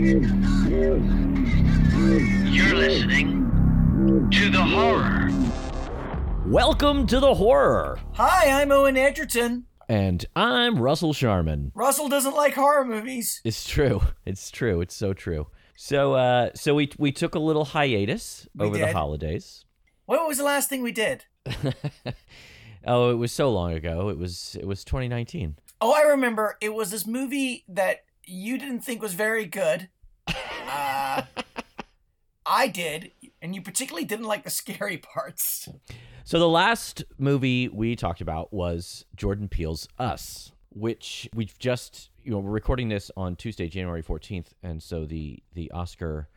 You're listening to the horror. Welcome to the horror. Hi, I'm Owen Egerton. And I'm Russell Sharman. Russell doesn't like horror movies. It's true. It's true. It's so true. So uh so we we took a little hiatus We over the holidays. What was the last thing we did? oh, it was so long ago. It was it was 2019. Oh, I remember. It was this movie that you didn't think was very good. Uh, I did, and you particularly didn't like the scary parts. So the last movie we talked about was Jordan Peele's Us, which we've just you know we're recording this on Tuesday, January 14th, and so the the Oscar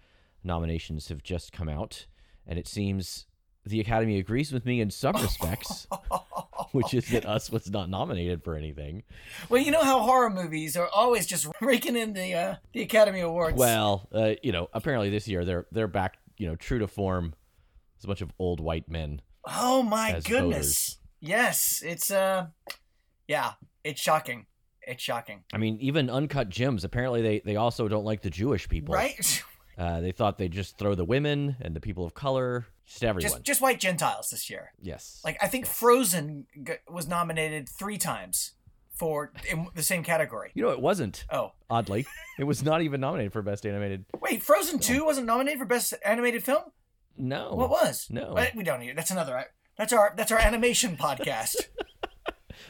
nominations have just come out, and it seems the Academy agrees with me in some respects, which is that Us was not nominated for anything. Well, you know how horror movies are always just raking in the uh, the Academy Awards. Well, uh, you know, apparently this year they're they're back, you know, true to form. It's a bunch of old white men. oh my goodness. Yes, it's uh, yeah, it's shocking. It's shocking, I mean, even Uncut Gems. Apparently, they they also don't like the Jewish people. right? Uh, they thought they'd just throw the women and the people of color, just everyone. just just white Gentiles this year. yes. Like I think Frozen g- was nominated three times for in the same category. you know, it wasn't. Oh Oddly, it was not even nominated for best animated. wait, Frozen Two wasn't nominated for best animated film. No. What was? No. But we don't need. That's another. That's our that's our animation podcast.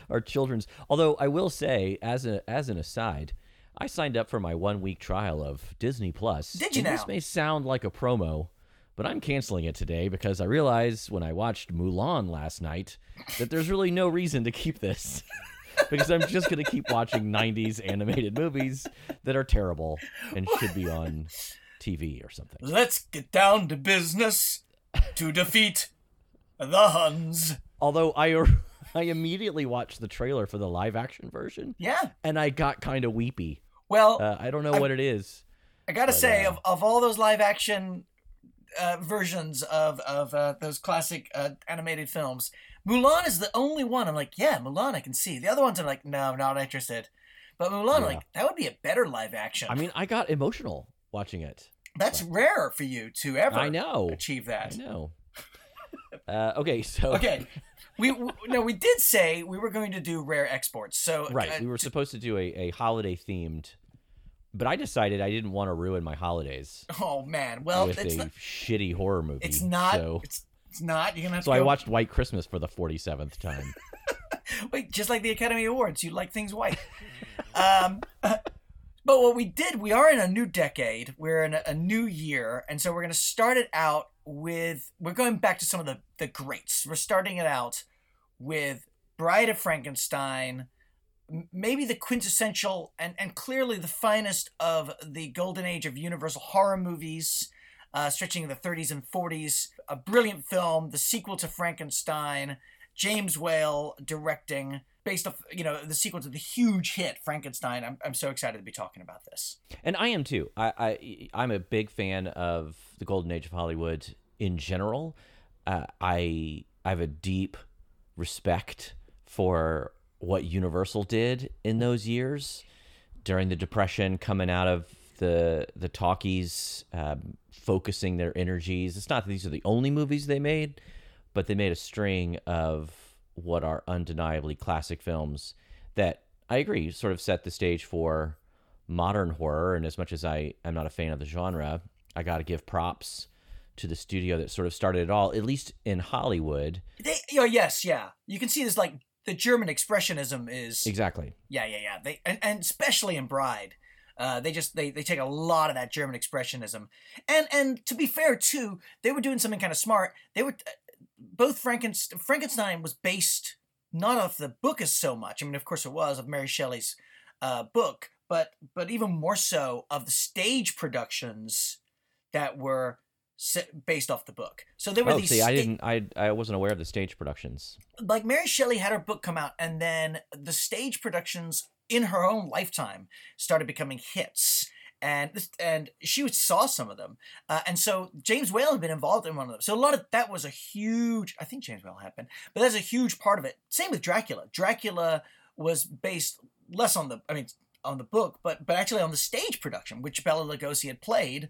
Our children's. Although I will say, as a as an aside, I signed up for my one week trial of Disney Plus. Did you and This may sound like a promo, but I'm canceling it today because I realized when I watched Mulan last night that there's really no reason to keep this. because I'm just going to keep watching 90s animated movies that are terrible and should be on TV or something. Let's get down to business to defeat the Huns. Although I I immediately watched the trailer for the live action version Yeah. and I got kind of weepy. Well, Uh, I don't know I- what it is. I gotta say, uh, of, of all those live action uh, versions of of uh, those classic uh, animated films, Mulan is the only one. I'm like, yeah, Mulan, I can see. The other ones are like, no, I'm not interested. But Mulan, Yeah. like, that would be a better live action. I mean, I got emotional watching it. that's rare for you to ever I know. achieve I that. know. Uh, okay, so Okay, we w- no, we did say we were going to do rare exports. So right, uh, we were supposed to do a, a holiday themed, but I decided I didn't want to ruin my holidays oh man, well, with it's a not, shitty horror movie. it's not. So, It's it's not. You're gonna have so to I watched White Christmas for the forty seventh time. Wait, just like the Academy Awards, you like things white. um, but what we did, we are in a new decade. We're in a, a new year, and so we're going to start it out with. We're going back to some of the the greats. We're starting it out with Bride of Frankenstein, maybe the quintessential and and clearly the finest of the golden age of Universal horror movies. Uh, stretching in the 30s and 40s, a brilliant film, the sequel to Frankenstein, James Whale directing, based off, you know, the sequel to the huge hit Frankenstein. I'm, I'm so excited to be talking about this. And I am too. I, I I'm a big fan of the golden age of Hollywood in general. Uh, I I have a deep respect for what Universal did in those years during the Depression, coming out of the the talkies, um, focusing their energies. It's not that these are the only movies they made, but they made a string of what are undeniably classic films that I agree sort of set the stage for modern horror. And as much as I am not a fan of the genre, I got to give props to the studio that sort of started it all, at least in Hollywood. They, oh, yes, yeah. You can see this, like, the German expressionism is. Exactly. Yeah, yeah, yeah. They and, and especially in Bride, uh, they just they, they take a lot of that German expressionism, and and to be fair too, they were doing something kind of smart. They were both Frankenstein. Frankenstein was based not off the book as so much. I mean, of course, it was of Mary Shelley's uh, book, but but even more so of the stage productions that were based off the book. So there were Oh, these. see, I didn't, I, I wasn't aware of the stage productions. like Mary Shelley had her book come out, and then the stage productions in her own lifetime started becoming hits. And and she saw some of them, uh, and so James Whale had been involved in one of them. So a lot of that was a huge. I think James Whale happened, but that's a huge part of it. Same with Dracula. Dracula was based less on the. I mean, on the book, but but actually on the stage production, which Bela Lugosi had played.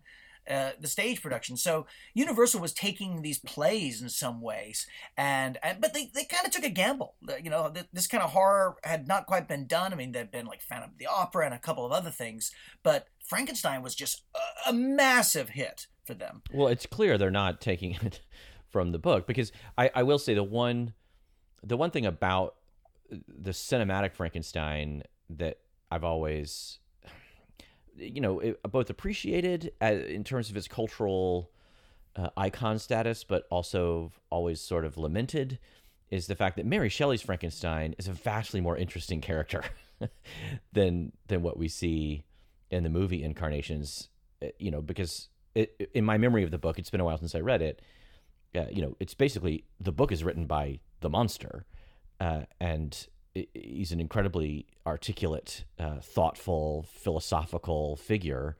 Uh, the stage production. So Universal was taking these plays in some ways, and, and but they, they kind of took a gamble. You know, this kind of horror had not quite been done. I mean, there'd been like Phantom of the Opera and a couple of other things, but Frankenstein was just a, a massive hit for them. Well, it's clear they're not taking it from the book because I, I will say the one the one thing about the cinematic Frankenstein that I've always you know it, both appreciated as, in terms of its cultural uh, icon status but also always sort of lamented is the fact that Mary Shelley's Frankenstein is a vastly more interesting character than than what we see in the movie incarnations. Uh, you know because it, in my memory of the book it's been a while since I read it uh, you know it's basically the book is written by the monster uh, and he's an incredibly articulate, uh, thoughtful, philosophical figure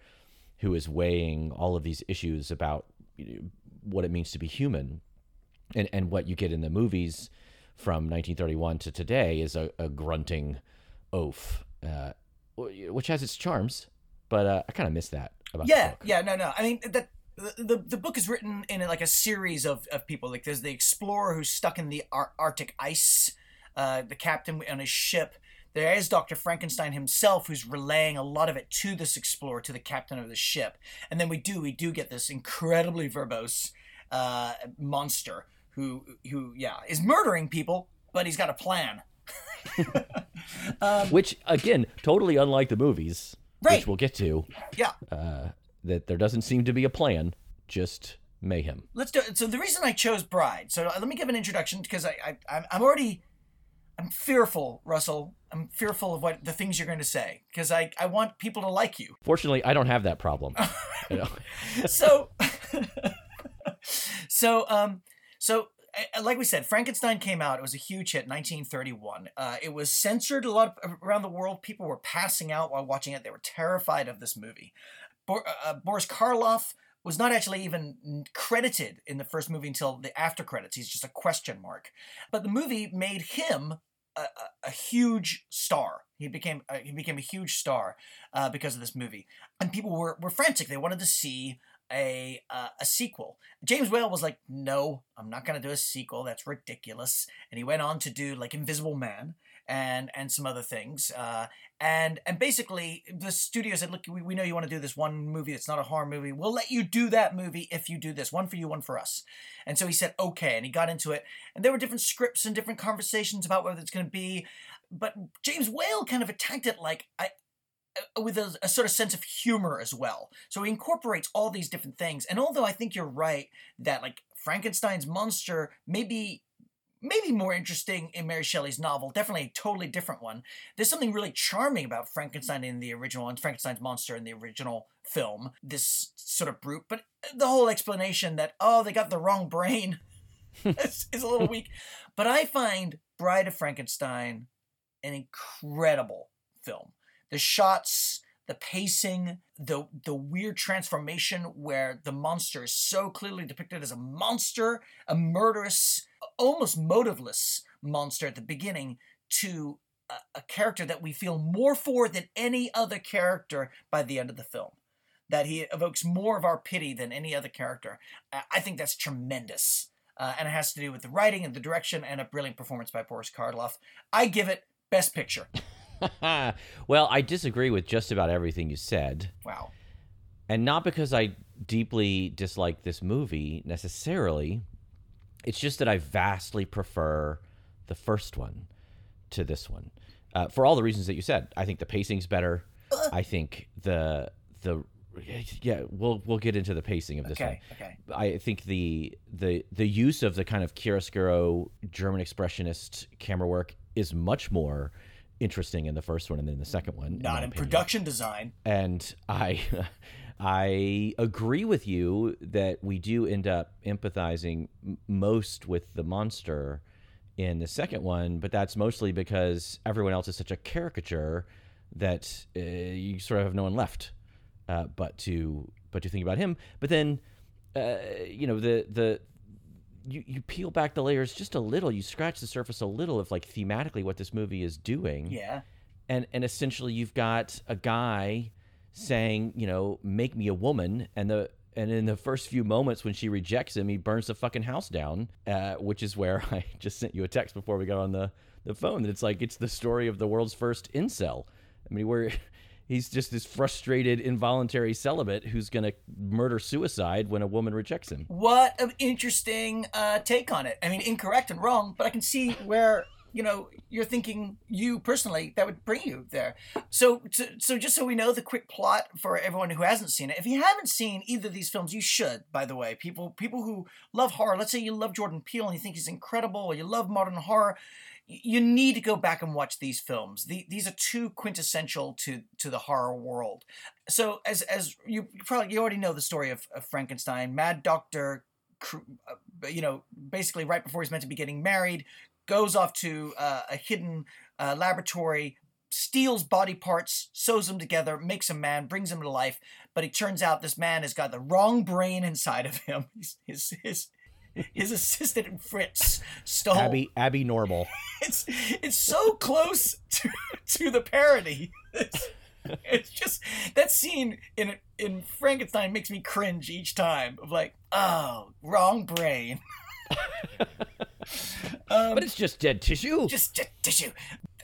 who is weighing all of these issues about you know, what it means to be human. And, and what you get in the movies from 1931 to today is a, a grunting oaf, uh, which has its charms, but uh, I kind of miss that about yeah, Yeah, no, no. I mean, that the, the, the book is written in like a series of, of people. Like there's the explorer who's stuck in the Ar- Arctic ice uh, the captain on his ship. There is Dr. Frankenstein himself who's relaying a lot of it to this explorer, to the captain of the ship. And then we do, we do get this incredibly verbose uh, monster who, who, yeah, is murdering people, but he's got a plan. um, which, again, totally unlike the movies, right. which we'll get to. Yeah. Uh, that there doesn't seem to be a plan, just mayhem. Let's do it. So the reason I chose Bride. So let me give an introduction because I, I I'm already I'm fearful, Russell. I'm fearful of what the things you're going to say because I, I want people to like you. Fortunately, I don't have that problem. so, so, um, so like we said, Frankenstein came out. It was a huge hit, 1931. Uh, it was censored a lot of, around the world. People were passing out while watching it. They were terrified of this movie. Bor- uh, Boris Karloff was not actually even credited in the first movie until the after credits. He's just a question mark. But the movie made him a, a, huge star. He became uh, he became a huge star uh, because of this movie, and people were, were frantic. They wanted to see a uh, a sequel. James Whale was like, "No, I'm not going to do a sequel. That's ridiculous." And he went on to do like Invisible Man and and some other things. Uh, and and basically, the studio said, "Look, we, we know you want to do this one movie It's not a horror movie. We'll let you do that movie if you do this. One for you, one for us." And so he said, "Okay," and he got into it. And there were different scripts and different conversations about whether it's going to be. But James Whale kind of attacked it like I, uh, with a, a, sort of sense of humor as well. So he incorporates all these different things. And although I think you're right that like Frankenstein's monster maybe maybe more interesting in Mary Shelley's novel, definitely a totally different one. There's something really charming about Frankenstein in the original and Frankenstein's monster in the original film, this sort of brute, but the whole explanation that, oh, they got the wrong brain is, is a little weak. But I find Bride of Frankenstein an incredible film. The shots, the pacing, the the weird transformation where the monster is so clearly depicted as a monster, a murderous, almost motiveless monster at the beginning, to a, a character that we feel more for than any other character by the end of the film. That he evokes more of our pity than any other character. I think that's tremendous. Uh, and it has to do with the writing and the direction and a brilliant performance by Boris Karloff. I give it Best Picture. well, I disagree with just about everything you said. Wow. And not because I deeply dislike this movie necessarily. It's just that I vastly prefer the first one to this one. Uh, for all the reasons that you said. I think the pacing's better. I think the the yeah, we'll we'll get into the pacing of this okay, one. Okay. I think the the the use of the kind of chiaroscuro German expressionist camera work is much more interesting in the first one and then the second one. Not in, in production design. And I I agree with you that we do end up empathizing most with the monster in the second one, but that's mostly because everyone else is such a caricature that uh, you sort of have no one left uh, but to but to think about him. But then uh, you know the the you, you peel back the layers just a little, you scratch the surface a little of like thematically what this movie is doing. Yeah. and and essentially you've got a guy saying, you know, make me a woman, and the and in the first few moments when she rejects him, he burns the fucking house down, uh, which is where I just sent you a text before we got on the the phone. That it's like it's the story of the world's first incel. I mean, where he's just this frustrated involuntary celibate who's going to murder suicide when a woman rejects him. What an interesting uh, take on it. I mean, incorrect and wrong, but I can see where you know you're thinking you personally that would bring you there. So, so, so just so we know the quick plot for everyone who hasn't seen it. If you haven't seen either of these films, you should. By the way, people people who love horror. Let's say you love Jordan Peele and you think he's incredible, or you love modern horror you need to go back and watch these films. The, these are too quintessential to to the horror world. So as as you probably you already know the story of, of Frankenstein, Mad Doctor, uh, you know, basically right before he's meant to be getting married, goes off to uh, a hidden uh, laboratory, steals body parts, sews them together, makes a man, brings him to life. But it turns out this man has got the wrong brain inside of him. His his his, his assistant Fritz stole Abby Abby Normal. it's it's so close to to the parody. It's, it's just that scene in in Frankenstein makes me cringe each time. Of like, oh, wrong brain. um, but it's just dead tissue. Just dead tissue.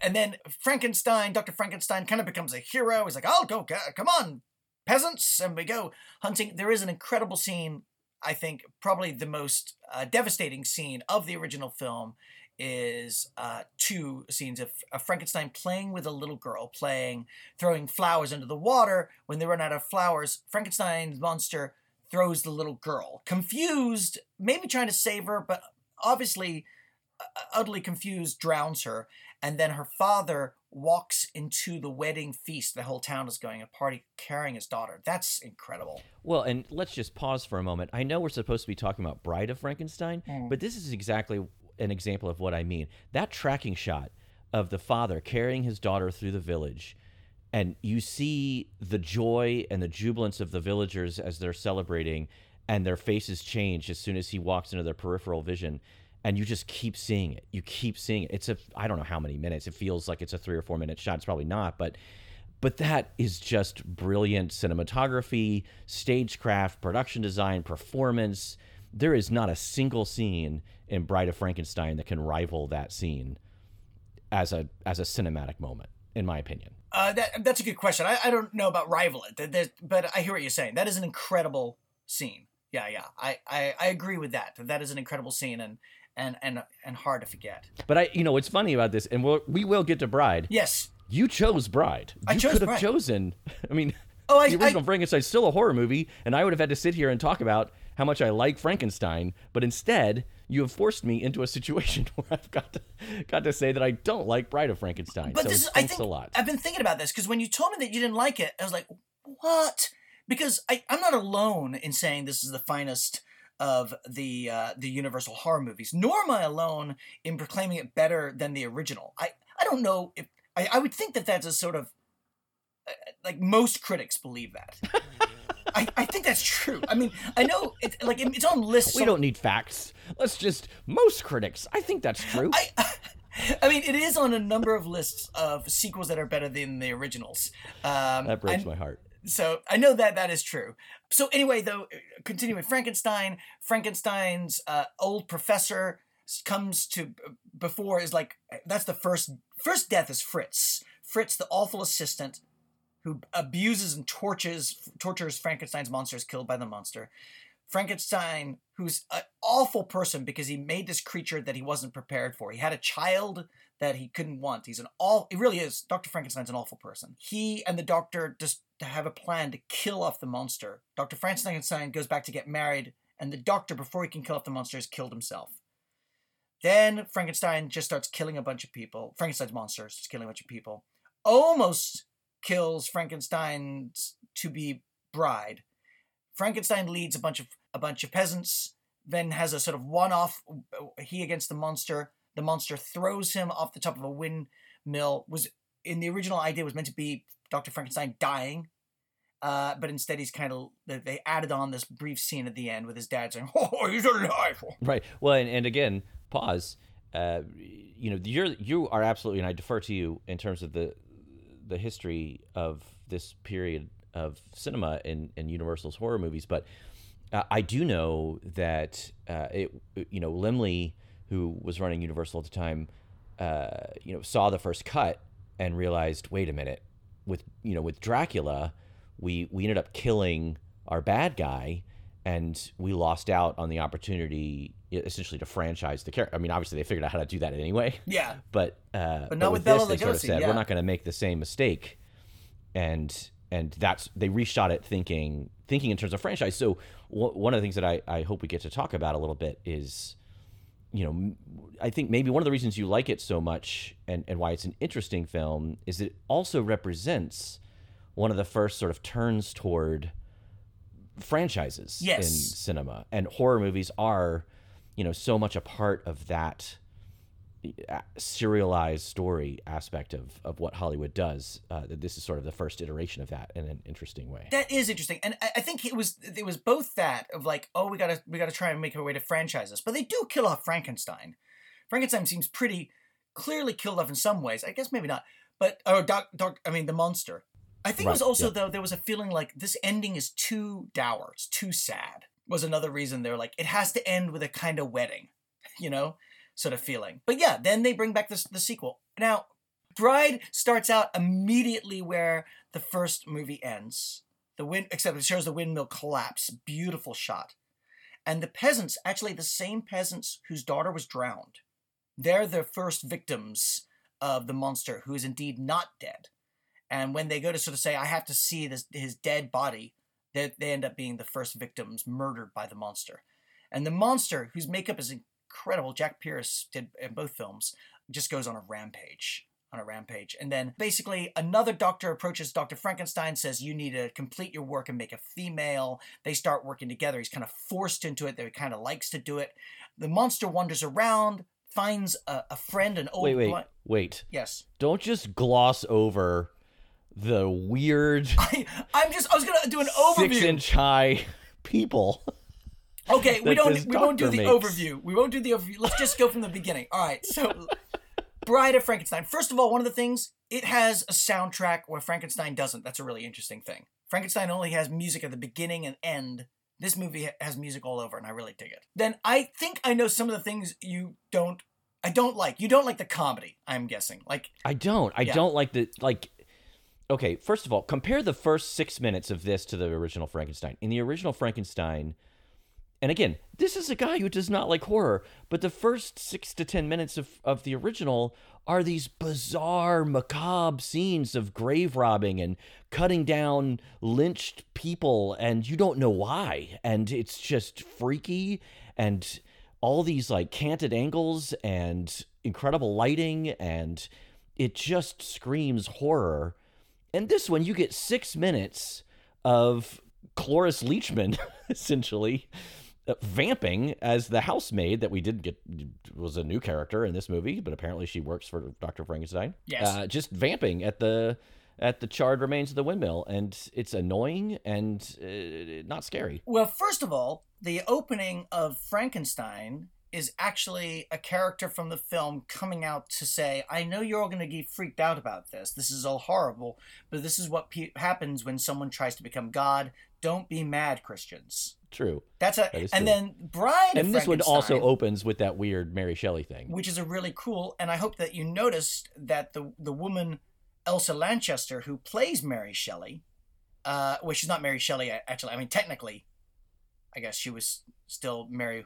And then Frankenstein, Dr. Frankenstein, kind of becomes a hero. He's like, I'll go, come on, peasants. And we go hunting. There is an incredible scene I think probably the most uh, devastating scene of the original film is uh, two scenes of, of, Frankenstein playing with a little girl, playing, throwing flowers into the water. When they run out of flowers, Frankenstein's monster throws the little girl, confused, maybe trying to save her, but obviously uh, utterly confused, drowns her. And then her father walks into the wedding feast. The whole town is going a party carrying his daughter. That's incredible. Well, and let's just pause for a moment. I know we're supposed to be talking about Bride of Frankenstein, mm. but this is exactly an example of what I mean. That tracking shot of the father carrying his daughter through the village and you see the joy and the jubilance of the villagers as they're celebrating and their faces change as soon as he walks into their peripheral vision and you just keep seeing it. You keep seeing it. It's a I don't know how many minutes. It feels like it's a 3 or 4 minute shot. It's probably not, but but that is just brilliant cinematography, stagecraft, production design, performance. There is not a single scene in Bride of Frankenstein that can rival that scene as a as a cinematic moment, in my opinion. Uh, that, that's a good question. I, I don't know about rival it, but I hear what you're saying. That is an incredible scene. Yeah, yeah. I, I, I agree with that. That is an incredible scene, and and and and hard to forget. But I, you know, what's funny about this, and we'll, we will get to Bride. Yes, you chose Bride. You I chose could have Bride. chosen. I mean, oh, I, the original I, Frankenstein's still a horror movie, and I would have had to sit here and talk about how much I like Frankenstein. But instead, you have forced me into a situation where I've got to got to say that I don't like Bride of Frankenstein. But so this is, thanks I think, a lot. I've been thinking about this because when you told me that you didn't like it, I was like, what? Because I, I'm not alone in saying this is the finest of the uh, the Universal horror movies. Nor am I alone in proclaiming it better than the original. I I don't know if I, I would think that that's a sort of uh, like most critics believe that. I, I think that's true. I mean, I know it's like it's on lists. We don't need facts. Let's just most critics. I think that's true. I, I mean, it is on a number of lists of sequels that are better than the originals. Um, that breaks my heart so I know that that is true. So anyway, though, continuing Frankenstein, Frankenstein's uh, old professor comes to before is like that's the first first death is Fritz. Fritz, the awful assistant who abuses and tortures tortures Frankenstein's monster is killed by the monster. Frankenstein, who's an awful person because he made this creature that he wasn't prepared for. He had a child that he couldn't want. He's an all. He really is. Doctor Frankenstein's an awful person. He and the doctor just have a plan to kill off the monster. Doctor Frankenstein goes back to get married, and the doctor, before he can kill off the monster, has killed himself. Then Frankenstein just starts killing a bunch of people. Frankenstein's monster is killing a bunch of people. Almost kills Frankenstein's to be bride. Frankenstein leads a bunch of a bunch of peasants. Then has a sort of one-off he against the monster the monster throws him off the top of a windmill. Was in the original idea was meant to be Dr. Frankenstein dying, uh, but instead he's kind of they added on this brief scene at the end with his dad saying, "Oh, he's alive." Right. Well, and, and again, pause. Uh, you know, you're you are absolutely, and I defer to you in terms of the the history of this period of cinema and, in Universal's horror movies, but uh, I do know that uh, it you know Laemmle, who was running Universal at the time, uh, you know saw the first cut and realized, wait a minute, with you know with Dracula, we we ended up killing our bad guy, and we lost out on the opportunity essentially to franchise the character. I mean, obviously they figured out how to do that anyway. Yeah. But uh, But not with this, Bela they sort of said yeah. we're not going to make the same mistake, and and that's they reshot it thinking thinking in terms of franchise. So w- one of the things that I I hope we get to talk about a little bit is. You know, I think maybe one of the reasons you like it so much and, and why it's an interesting film is it also represents one of the first sort of turns toward franchises Yes. in cinema and horror movies are you know so much a part of that serialized story aspect of of what Hollywood does uh, that this is sort of the first iteration of that in an interesting way That is interesting, and I I think it was it was both that of like, oh, we gotta we gotta try and make our way to franchise this, but they do kill off Frankenstein. Frankenstein seems pretty clearly killed off in some ways. I guess maybe not, but or doc, doc I mean the monster. I think it was also yeah. though there was a feeling like this ending is too dour, it's too sad. Was another reason they're like it has to end with a kind of wedding, you know, sort of feeling. But yeah, then they bring back this the sequel. Now, Bride starts out immediately where the first movie ends. The wind, except it shows the windmill collapse. Beautiful shot. And the peasants, actually the same peasants whose daughter was drowned, they're the first victims of the monster, who is indeed not dead. And when they go to sort of say, "I have to see this his dead body," they, they end up being the first victims murdered by the monster. And the monster, whose makeup is incredible, Jack Pierce did in both films, just goes on a rampage on a rampage. And then basically another doctor approaches Dr. Frankenstein, says, You need to complete your work and make a female. They start working together. He's kind of forced into it. They kind of likes to do it. The monster wanders around, finds a, a friend, an old wait wait wait Yes. don't just gloss over the weird I, I'm just I was gonna do an six overview. inch high people Okay, we don't we won't do the makes. overview. We won't do the overview. Let's just go from the beginning. All right. So Bride of Frankenstein. First of all, one of the things, it has a soundtrack where Frankenstein doesn't. That's a really interesting thing. Frankenstein only has music at the beginning and end. This movie has music all over, and I really dig it. Then I think I know some of the things you don't. I don't like. You don't like the comedy. I'm guessing. Like I don't. I Yeah. don't like the like. Okay, first of all, compare the first six minutes of this to the original Frankenstein. In the original Frankenstein, and again, this is a guy who does not like horror, but the first six to ten minutes of, of the original are these bizarre, macabre scenes of grave robbing and cutting down lynched people, and you don't know why. And it's just freaky and all these like canted angles and incredible lighting, and it just screams horror. And this one, you get six minutes of Cloris Leachman, essentially, vamping as the housemaid that we didn't get was a new character in this movie, but apparently she works for Dr. Frankenstein. Yes. Uh, just vamping at the at the charred remains of the windmill, and it's annoying and uh, not scary. Well, first of all, the opening of Frankenstein is actually a character from the film coming out to say, I know you're all going to get freaked out about this. This is all horrible, but this is what pe- happens when someone tries to become God. Don't be mad, Christians. True. That's a, That and true. then Bride And this one also opens with that weird Mary Shelley thing. which is a really cool, and I hope that you noticed that the the woman Elsa Lanchester who plays Mary Shelley, uh, well, she's not Mary Shelley actually. I mean, technically, I guess she was still Mary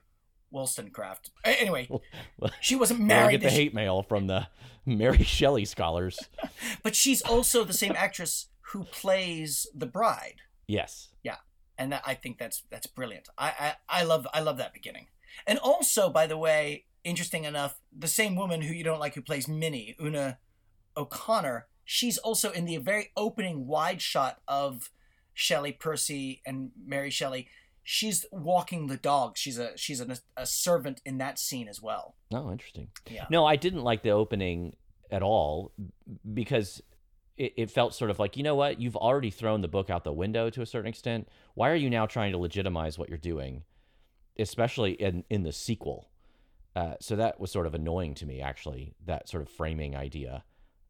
Wollstonecraft. Anyway, Well, she wasn't married, get the hate mail from the Mary Shelley scholars. but she's also the same actress who plays the bride, Yes. And that, I think that's that's brilliant. I, I I love I love that beginning, and also by the way, interesting enough, the same woman who you don't like who plays Minnie, Una O'Connor, she's also in the very opening wide shot of Shelley Percy and Mary Shelley. She's walking the dog. She's a she's a, a servant in that scene as well. Oh, interesting. Yeah. No, I didn't like the opening at all because it, it felt sort of like, you know what? You've already thrown the book out the window to a certain extent. Why are you now trying to legitimize what you're doing, especially in, in the sequel? Uh, so that was sort of annoying to me, actually, that sort of framing idea.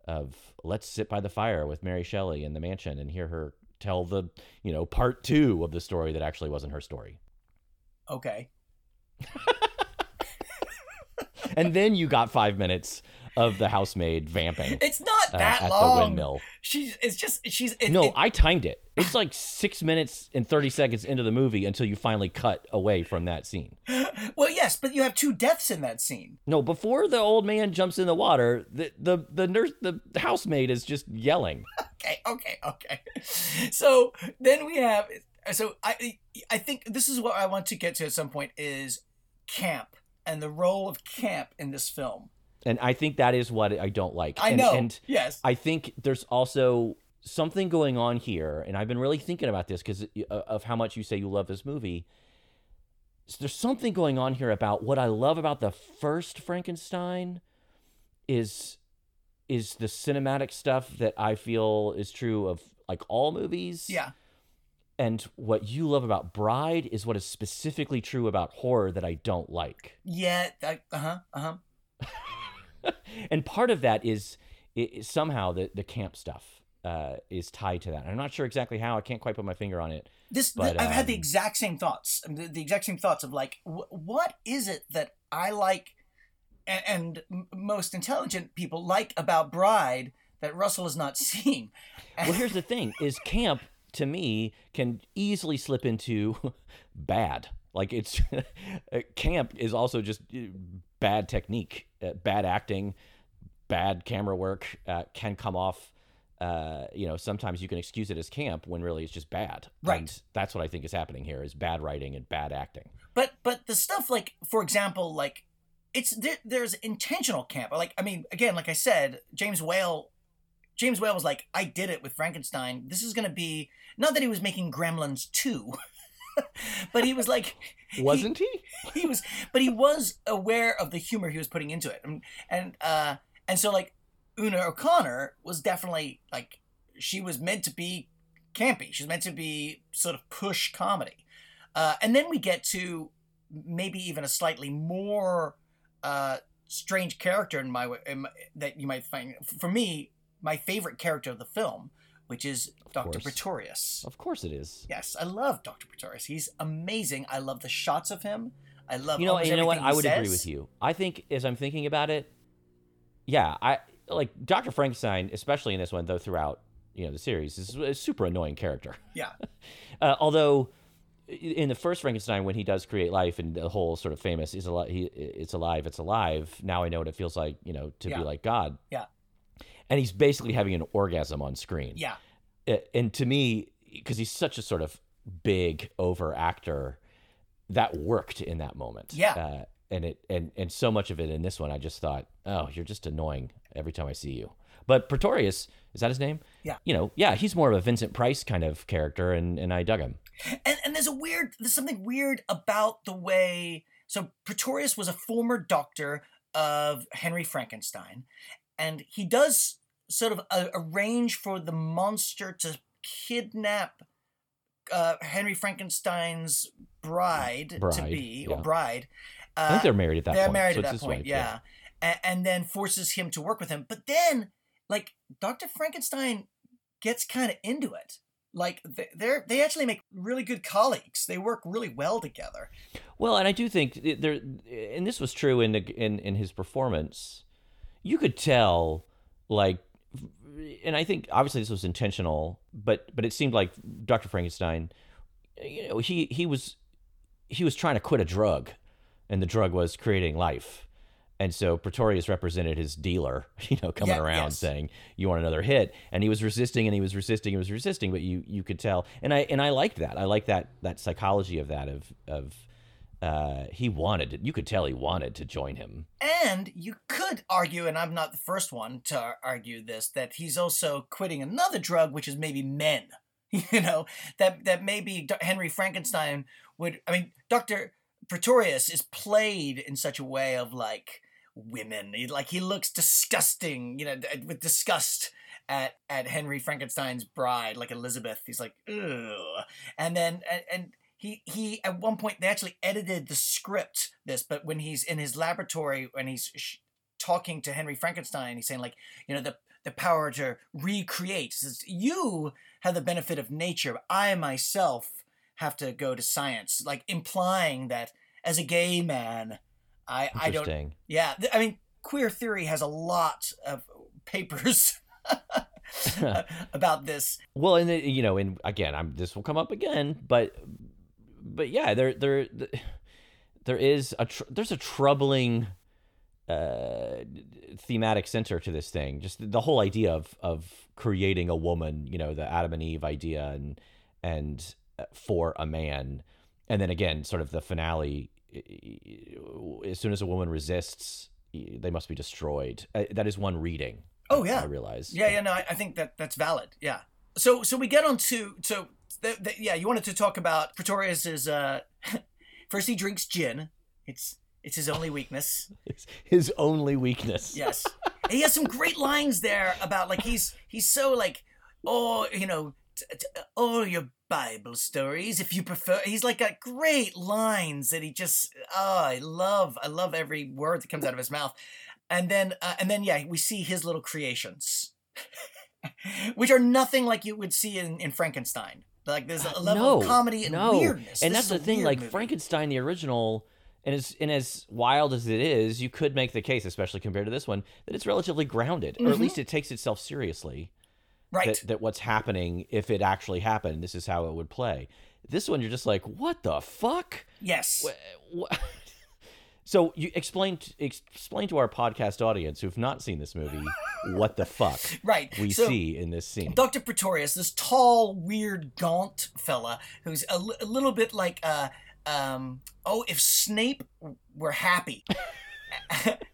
of let's sit by the fire with Mary Shelley in the mansion and hear her tell the you know part two of the story that actually wasn't her story. Okay. and then you got five minutes of the housemaid vamping It's not uh, that at long. the windmill. She's. It's just. She's. It, No, it- I timed it. It's like six minutes and thirty seconds into the movie until you finally cut away from that scene. well, yes, but you have two deaths in that scene. No, before the old man jumps in the water, the the, the nurse, the housemaid is just yelling. Okay. Okay. Okay. So then we have. So I. I think this is what I want to get to at some point is camp and the role of camp in this film. And I think that is what I don't like. I and, know. And yes. I think there's also something going on here, and I've been really thinking about this because of how much you say you love this movie. So there's something going on here about what I love about the first Frankenstein is is the cinematic stuff that I feel is true of like all movies. yeah. And what you love about Bride is what is specifically true about horror that I don't like. Yeah. Uh huh. Uh huh. and part of that is, is somehow the, the camp stuff uh, is tied to that. I'm not sure exactly how. I can't quite put my finger on it. This But, I've had the um, exact same thoughts. The, the exact same thoughts of like, wh- what is it that I like, and, and m- most intelligent people like about Bride that Russell is not seeing? Well, here's the thing: is camp to me can easily slip into bad. Like it's uh, camp is also just uh, bad technique, uh, bad acting, bad camera work uh, can come off. Uh, you know, sometimes you can excuse it as camp when really it's just bad. Right. And that's what I think is happening here: is bad writing and bad acting. But but the stuff like, for example, like it's there, there's intentional camp. Like I mean, again, like I said, James Whale. James Whale was like, I did it with Frankenstein. This is going to be not that he was making Gremlins two, but he was like, Wasn't he? he was but he was aware of the humor he was putting into it. And and uh and so like una o'connor was definitely like she was meant to be campy. She's meant to be sort of push comedy. Uh and then we get to maybe even a slightly more uh strange character in my, in my that you might find for me my favorite character of the film which is dr course. pretorius Of course it is. Yes, I love Dr. Pretorius. He's amazing. I love the shots of him. I love you know, you know what? I would agree with you. I think as I'm thinking about it, yeah, I like Dr. Frankenstein, especially in this one, though throughout you know the series, is a super annoying character. Yeah. Uh, although in the first Frankenstein, when he does create life and the whole sort of famous is alive, he, it's alive, it's alive. Now I know what it feels like, you know, to Yeah. be like God. Yeah. And he's basically having an orgasm on screen. Yeah. And to me because he's such a sort of big over actor that worked in that moment Yeah. uh, and it and and so much of it in this one i just thought oh you're just annoying every time i see you but pretorius is that his name Yeah. you know yeah he's more of a vincent price kind of character and and i dug him And and there's a weird there's something weird about the way so Pretorius was a former doctor of Henry Frankenstein and he does sort of arrange for the monster to kidnap uh, Henry Frankenstein's bride, to be yeah. or bride. i Uh, think they're married at that point. they're point married so at that point, wife, yeah. A- and then forces him to work with him. But then, like, Dr. Frankenstein gets kind of into it. Like, they- they're they actually make really good colleagues. They work really well together. Well, and I do think there, and this was true in the, in in his performance. You could tell, like, and I think obviously this was intentional, but but it seemed like Dr. Frankenstein, you know, he he was he was trying to quit a drug, and the drug was creating life. And so Pretorius represented his dealer, you know, coming Yeah, around yes. saying, "You want another hit?" And he was resisting, and he was resisting, and he was resisting. But you you could tell, and I and I liked that. I liked that that psychology of that of of uh, he wanted you could tell he wanted to join him And you could argue, and I'm not the first one to argue this, that he's also quitting another drug, which is maybe men. You know that that maybe Henry Frankenstein would. I mean, Doctor Pretorius is played in such a way of like women. Like he looks disgusting. You know, with disgust at at Henry Frankenstein's bride, like Elizabeth. He's like, ugh. And then and, and he he at one point they actually edited the script this, but when he's in his laboratory when he's sh- talking to Henry Frankenstein, he's saying like, you know, the the power to recreate. Says, you have the benefit of nature. I myself have to go to science, like implying that as a gay man, I I don't. Yeah, I mean, queer theory has a lot of papers about this. Well, and you know, and again, I'm this will come up again, but but yeah, there there there is a tr- there's a troubling uh thematic center to this thing. Just the whole idea of of creating a woman, you know, the Adam and Eve idea and and uh, for a man. And then again, sort of the finale as soon as a woman resists, they must be destroyed. Uh, That is one reading. Oh yeah, I realize. Yeah, yeah, no, I, I think that that's valid. Yeah. So, so we get on to so th- th- yeah, you wanted to talk about Pretorius's. Uh, first, he drinks gin. It's it's his only weakness. It's his only weakness. Yes, he has some great lines there about like he's he's so like oh you know t- t- all your Bible stories if you prefer. He's like got great lines that he just oh I love I love every word that comes out of his mouth, and then uh, and then yeah we see his little creations, which are nothing like you would see in in Frankenstein. Like there's a level no, of comedy and no. weirdness. And This that's the thing, like movie. Frankenstein, the original, and as and as wild as it is, you could make the case, especially compared to this one, that it's relatively grounded, or at least it takes itself seriously. Mm-hmm. right? That that what's happening, if it actually happened, this is how it would play. This one, you're just like, what the fuck? yes. Wha- wha- So you explain explain to our podcast audience who've not seen this movie what the fuck Right. we so, see in this scene. Dr. Pretorius, this tall, weird, gaunt fella who's a, little bit like, uh, um, oh, if Snape were happy.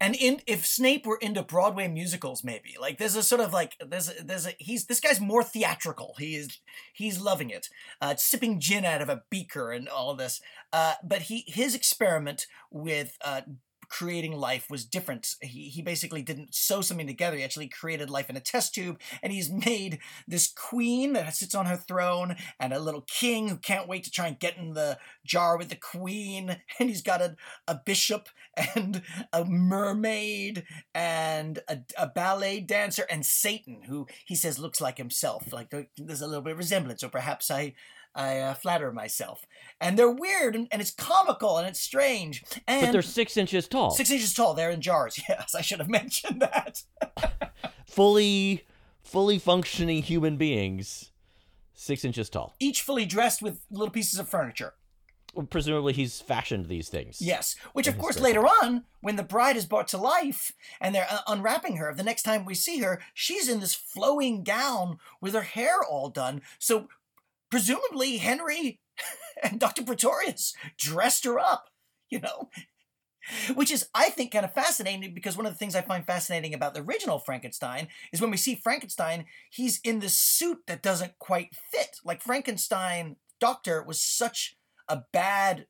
and in if Snape were into Broadway musicals, maybe like there's a sort of like there's a, there's a he's this guy's more theatrical. He is he's loving it, uh, sipping gin out of a beaker and all this. Uh, but he his experiment with uh, creating life was different. He, he basically didn't sew something together. He actually created life in a test tube, and he's made this queen that sits on her throne and a little king who can't wait to try and get in the jar with the queen. And he's got a, a bishop and a mermaid and a, a ballet dancer and Satan, who he says looks like himself. Like there's a little bit of resemblance, or perhaps I. I uh, flatter myself, and they're weird, and, and it's comical, and it's strange, and but they're six inches tall, Six inches tall. They're in jars. Yes, I should have mentioned that. fully fully functioning human beings, six inches tall. Each fully dressed with little pieces of furniture. Well, presumably, he's fashioned these things. Yes, which of course later on, when the bride is brought to life and they're uh, unwrapping her, the next time we see her, she's in this flowing gown with her hair all done. So presumably Henry and Dr. Pretorius dressed her up, you know. Which is, I think, kind of fascinating because one of the things I find fascinating about the original Frankenstein is when we see Frankenstein, he's in this suit that doesn't quite fit. Like Frankenstein, Doctor was such a bad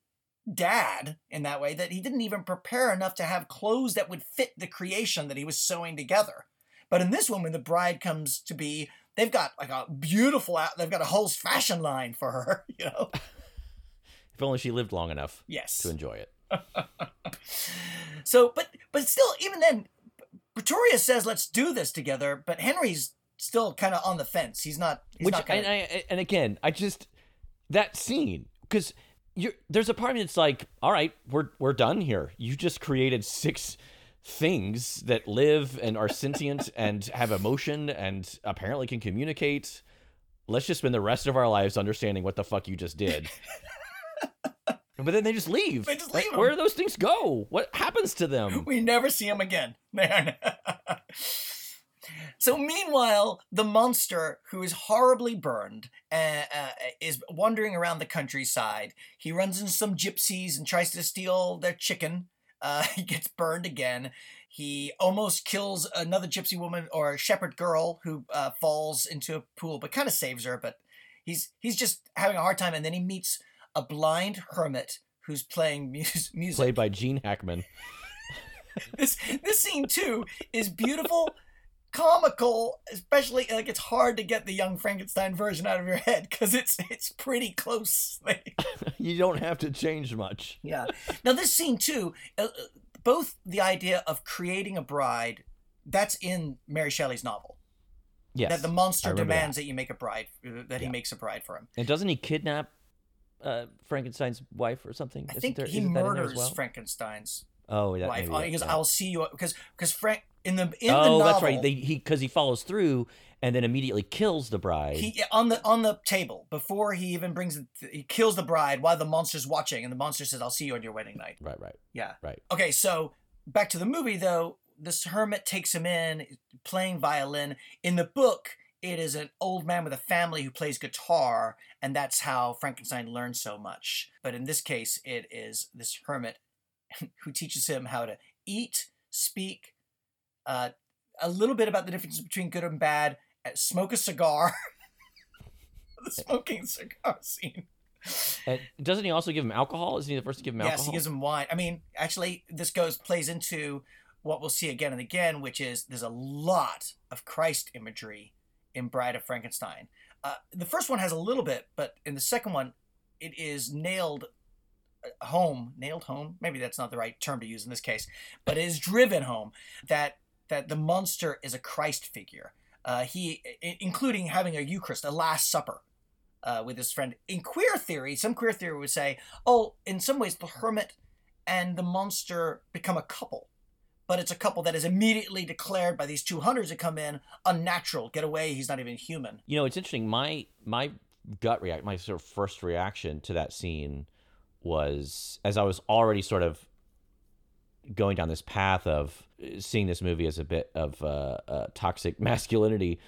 dad in that way that he didn't even prepare enough to have clothes that would fit the creation that he was sewing together. But in this one, when the bride comes to be, they've got like a beautiful, out- they've got a whole fashion line for her, you know? If only she lived long enough Yes. to enjoy it. So, but but still, even then, Pretorius says, "Let's do this together." But Henry's still kind of on the fence. He's not. He's Which not gonna, and I and again, I just that scene because you're there's a part of me that's like, all right, we're we're done here. You just created six things that live and are sentient and have emotion and apparently can communicate. Let's just spend the rest of our lives understanding what the fuck you just did. but then they just leave. They just Like. Where do those things go? What happens to them? we never see them again. so meanwhile, the monster, who is horribly burned, uh, uh, is wandering around the countryside. He runs into some gypsies and tries to steal their chicken. Uh, he gets burned again. He almost kills another gypsy woman or shepherd girl who uh, falls into a pool, but kind of saves her. But he's he's just having a hard time, and then he meets a blind hermit who's playing mus- music. Played by Gene Hackman. this this scene too is beautiful comical especially like it's hard to get the young frankenstein version out of your head because it's it's pretty close you don't have to change much. yeah now this scene too uh, uh, both the idea of creating a bride that's in Mary Shelley's novel. Yes. that the monster demands that. you make a bride, uh, that he makes a bride for him. And doesn't he kidnap uh, Frankenstein's wife or something? I Isn't think there- he isn't that in there murders well? Frankenstein's Oh, that, wife. maybe that- he goes, yeah. "I'll see you," because because Frank in the in the oh, novel, that's right. They, he because he follows through and then immediately kills the bride. he on the on the table before he even brings it, he kills the bride while the monster's watching, and the monster says, "I'll see you on your wedding night." right, right, Yeah. right. Okay, so back to the movie though. This hermit takes him in, playing violin. In the book, it is an old man with a family who plays guitar, and that's how Frankenstein learns so much. But in this case, it is this hermit who teaches him how to eat, speak, uh, a little bit about the difference between good and bad, uh, smoke a cigar. the smoking cigar scene. And doesn't he also give him alcohol? Isn't he the first to give him Yes, alcohol? he gives him wine. I mean, actually, this goes plays into what we'll see again and again, which is there's a lot of Christ imagery in Bride of Frankenstein. Uh, the first one has a little bit, but in the second one, it is nailed uh, home. Nailed home? Maybe that's not the right term to use in this case, but it is driven home that that the monster is a Christ figure. Uh, he, i- including having a Eucharist, a Last Supper. Uh, with his friend. In queer theory, some queer theory would say, oh, in some ways, the hermit and the monster become a couple. But it's a couple that is immediately declared by these two hunters that come in unnatural. Get away, he's not even human. You know, it's interesting. My my gut react, my sort of first reaction to that scene was as I was already sort of going down this path of seeing this movie as a bit of uh, uh, toxic masculinity,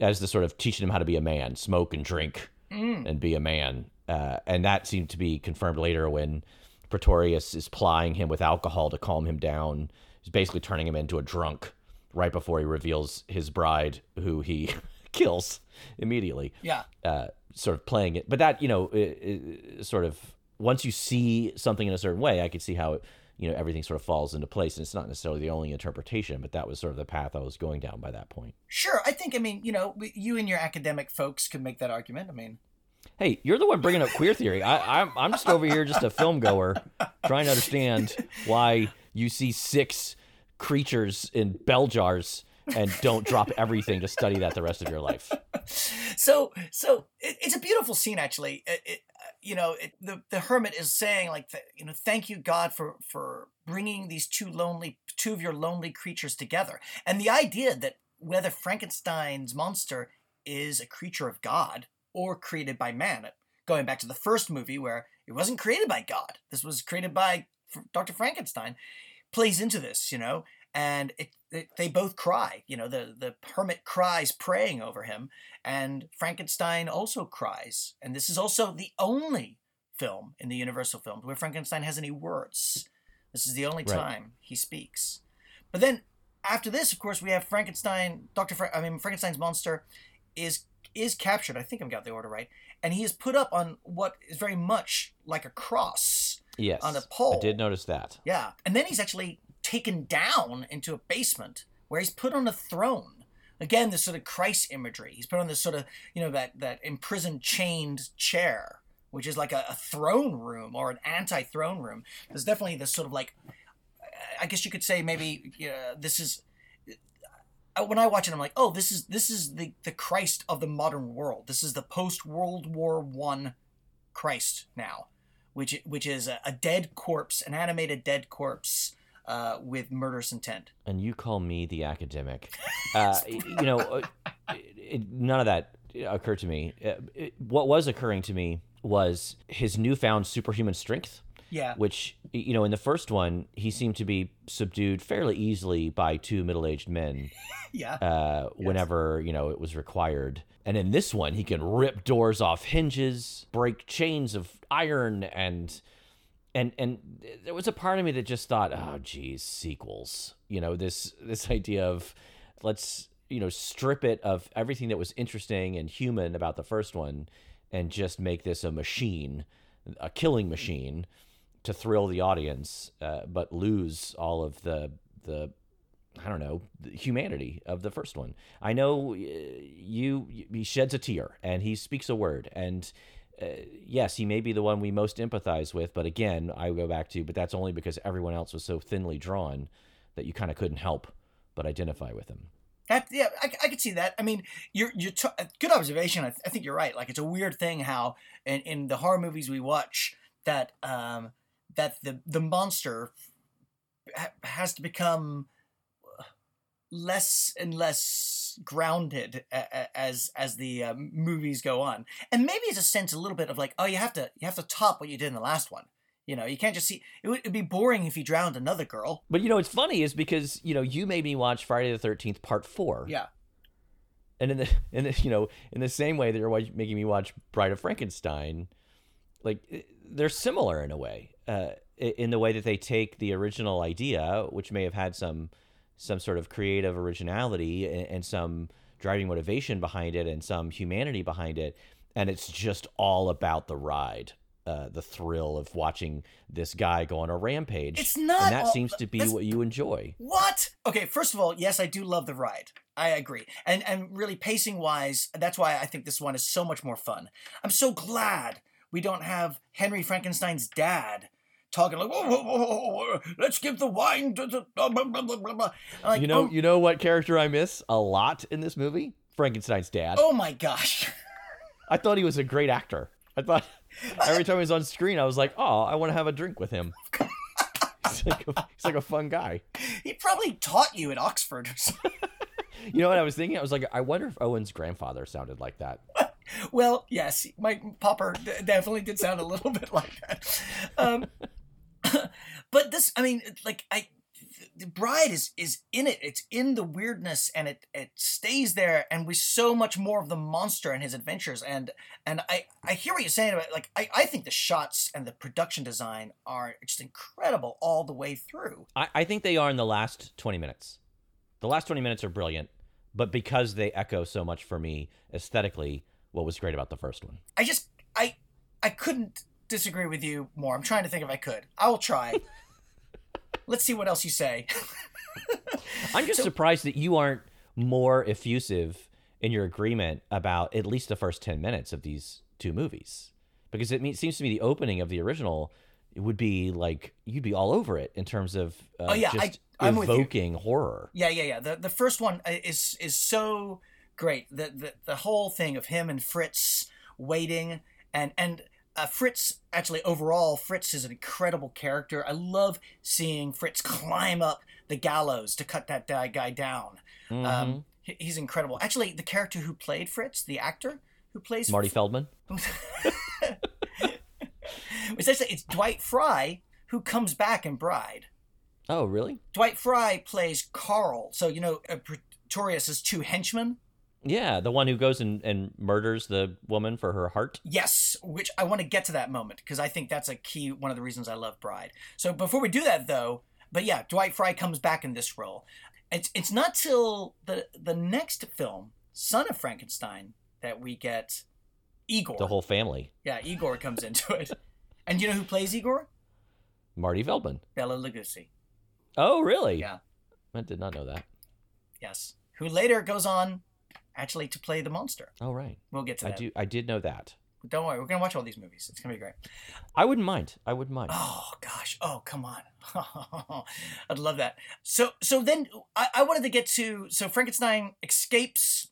as the sort of teaching him how to be a man, smoke and drink, Mm. and be a man. Uh, and that seemed to be confirmed later when Pretorius is plying him with alcohol to calm him down. He's basically turning him into a drunk right before he reveals his bride, who he kills immediately. Yeah. Uh, sort of playing it, but that you know, i i sort of once you see something in a certain way, I could see how you know everything sort of falls into place, and it's not necessarily the only interpretation, but that was sort of the path I was going down by that point. Sure, I think, I mean, you know, you and your academic folks could make that argument. I mean, Hey, you're the one bringing up queer theory. I, I'm I'm just over here, just a film goer, trying to understand why you see six creatures in bell jars and don't drop everything to study that the rest of your life. so so it, it's a beautiful scene actually it, it, you know it, the the hermit is saying like you know thank you god for for bringing these two lonely two of your lonely creatures together. And the idea that whether frankenstein's monster is a creature of god or created by man going back to the first movie where it wasn't created by god this was created by dr frankenstein plays into this you know and it, it, they both cry. You know, the the hermit cries, praying over him, and Frankenstein also cries. And this is also the only film in the Universal films where Frankenstein has any words. This is the only Right. time he speaks. But then after this, of course, we have Frankenstein. Doctor, Fra- I mean, Frankenstein's monster is is captured. I think I've got the order right, and he is put up on what is very much like a cross. Yes, On a pole. I did notice that. Yeah. And then he's actually taken down into a basement where he's put on a throne. Again, this sort of Christ imagery. He's put on this sort of, you know, that, that imprisoned chained chair, which is like a, a throne room or an anti throne room. There's definitely this sort of like, I guess you could say maybe this is. uh, When I watch it, I'm like, oh, this is this is the, the Christ of the modern world. This is the post World War One Christ now, which which is a, a dead corpse, an animated dead corpse uh, with murderous intent. And you call me the academic. Uh, you know, uh, it, it- none of that occurred to me. Uh, it- what was occurring to me was his newfound superhuman strength. Yeah. which you know in the first one he seemed to be subdued fairly easily by two middle-aged men Yeah. uh, whenever you know it was required and in this one he can rip doors off hinges break chains of iron and and and there was a part of me that just thought oh geez sequels you know this this idea of let's you know strip it of everything that was interesting and human about the first one and just make this a machine a killing machine to thrill the audience, uh, but lose all of the the I don't know humanity of the first one. I know uh, you. He sheds a tear and he speaks a word, and uh, yes, he may be the one we most empathize with. But again, I go back to, but that's only because everyone else was so thinly drawn that you kind of couldn't help but identify with him. That yeah, I, I could see that. I mean, you're you're t- good observation. I, th- I think you're right. Like it's a weird thing how in, in the horror movies we watch that um that the the monster ha- has to become less and less grounded as as the uh, movies go on, and maybe it's a sense a little bit of like, oh, you have to you have to top what you did in the last one. You know, you can't just see. It would it'd be boring if you drowned another girl. But you know, what's funny is because you know you made me watch Friday the Thirteenth Part Four. Yeah. And in the in the you know in the same way that you're making me watch Bride of Frankenstein, like they're similar in a way, uh, in the way that they take the original idea, which may have had some some sort of creative originality and, and some driving motivation behind it and some humanity behind it, and it's just all about the ride. Uh, the thrill of watching this guy go on a rampage. It's not and that all- seems to be what you enjoy. What? Okay, first of all, yes, I do love the ride. I agree. And and really pacing wise, that's why I think this one is so much more fun. I'm so glad we don't have Henry Frankenstein's dad talking like, whoa, whoa, whoa, whoa, let's give the wine to the blah, blah, blah, blah, blah, blah. Like, you know, oh, you know what character I miss a lot in this movie? Frankenstein's dad. oh my gosh. I thought he was a great actor. I thought every time he was on screen, I was like, oh, I want to have a drink with him. he's, like a, he's like a fun guy. he probably taught you at Oxford or something. You know what I was thinking? I was like, I wonder if Owen's grandfather sounded like that. Well, yes, my popper d- definitely did sound a little bit like that. Um, but this, I mean, like I, the bride is is in it. It's in the weirdness, and it it stays there. And we so much more of the monster and his adventures. And and I I hear what you're saying about like I I think the shots and the production design are just incredible all the way through. I, I think they are in the last 20 minutes. The last 20 minutes are brilliant, but because they echo so much for me aesthetically, what was great about the first one? I just I I couldn't disagree with you more. I'm trying to think if I could. I will try. Let's see what else you say. I'm just surprised that you aren't more effusive in your agreement about at least the first 10 minutes of these two movies. Because it mean, seems to me the opening of the original it would be like you'd be all over it in terms of uh, Oh, yeah, just I'm with you. evoking horror. Yeah, yeah, yeah. The the first one uh, is is so great. The the the whole thing of him and Fritz waiting and and uh, Fritz actually overall Fritz is an incredible character. I love seeing Fritz climb up the gallows to cut that guy guy down. Mhm. Um, he's incredible. Actually, the character who played Fritz, the actor who plays Marty Feldman. it's actually it's Dwight Frye who comes back in Bride. Oh, really? Dwight Frye plays Carl. So you know uh, Pretorius's two henchmen. Yeah, the one who goes and, and murders the woman for her heart. Yes, which I want to get to that moment because I think that's a key one of the reasons I love Bride. So before we do that though, but yeah, Dwight Frye comes back in this role. It's it's not till the the next film, Son of Frankenstein, that we get Igor. The whole family. yeah, Igor comes into it. And you know who plays Igor? Marty Feldman. Bela Lugosi. Oh, really? Yeah. I did not know that. Yes. Who later goes on actually to play the monster. Oh, right. We'll get to that. I do. I did know that. Don't worry, we're gonna watch all these movies. It's gonna be great. I wouldn't mind. I wouldn't mind. Oh gosh. Oh come on. I'd love that. So so then I, I wanted to get to so Frankenstein escapes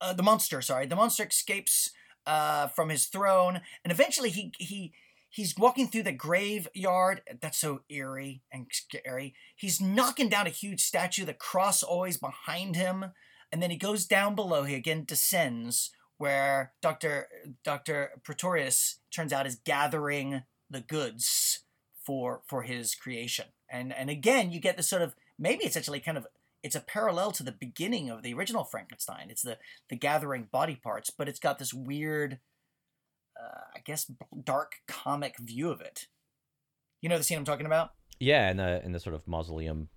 uh, the monster. Sorry, the monster escapes uh, from his throne, and eventually he he he's walking through the graveyard. That's so eerie and scary. He's knocking down a huge statue. The cross always behind him, and then he goes down below. He again descends where Doctor Doctor Pretorius turns out is gathering the goods for for his creation. And and again, you get this sort of maybe it's actually kind of it's a parallel to the beginning of the original Frankenstein. It's the the gathering body parts, but it's got this weird, uh, I guess, dark comic view of it. You know the scene I'm talking about? Yeah, in the in the sort of mausoleum,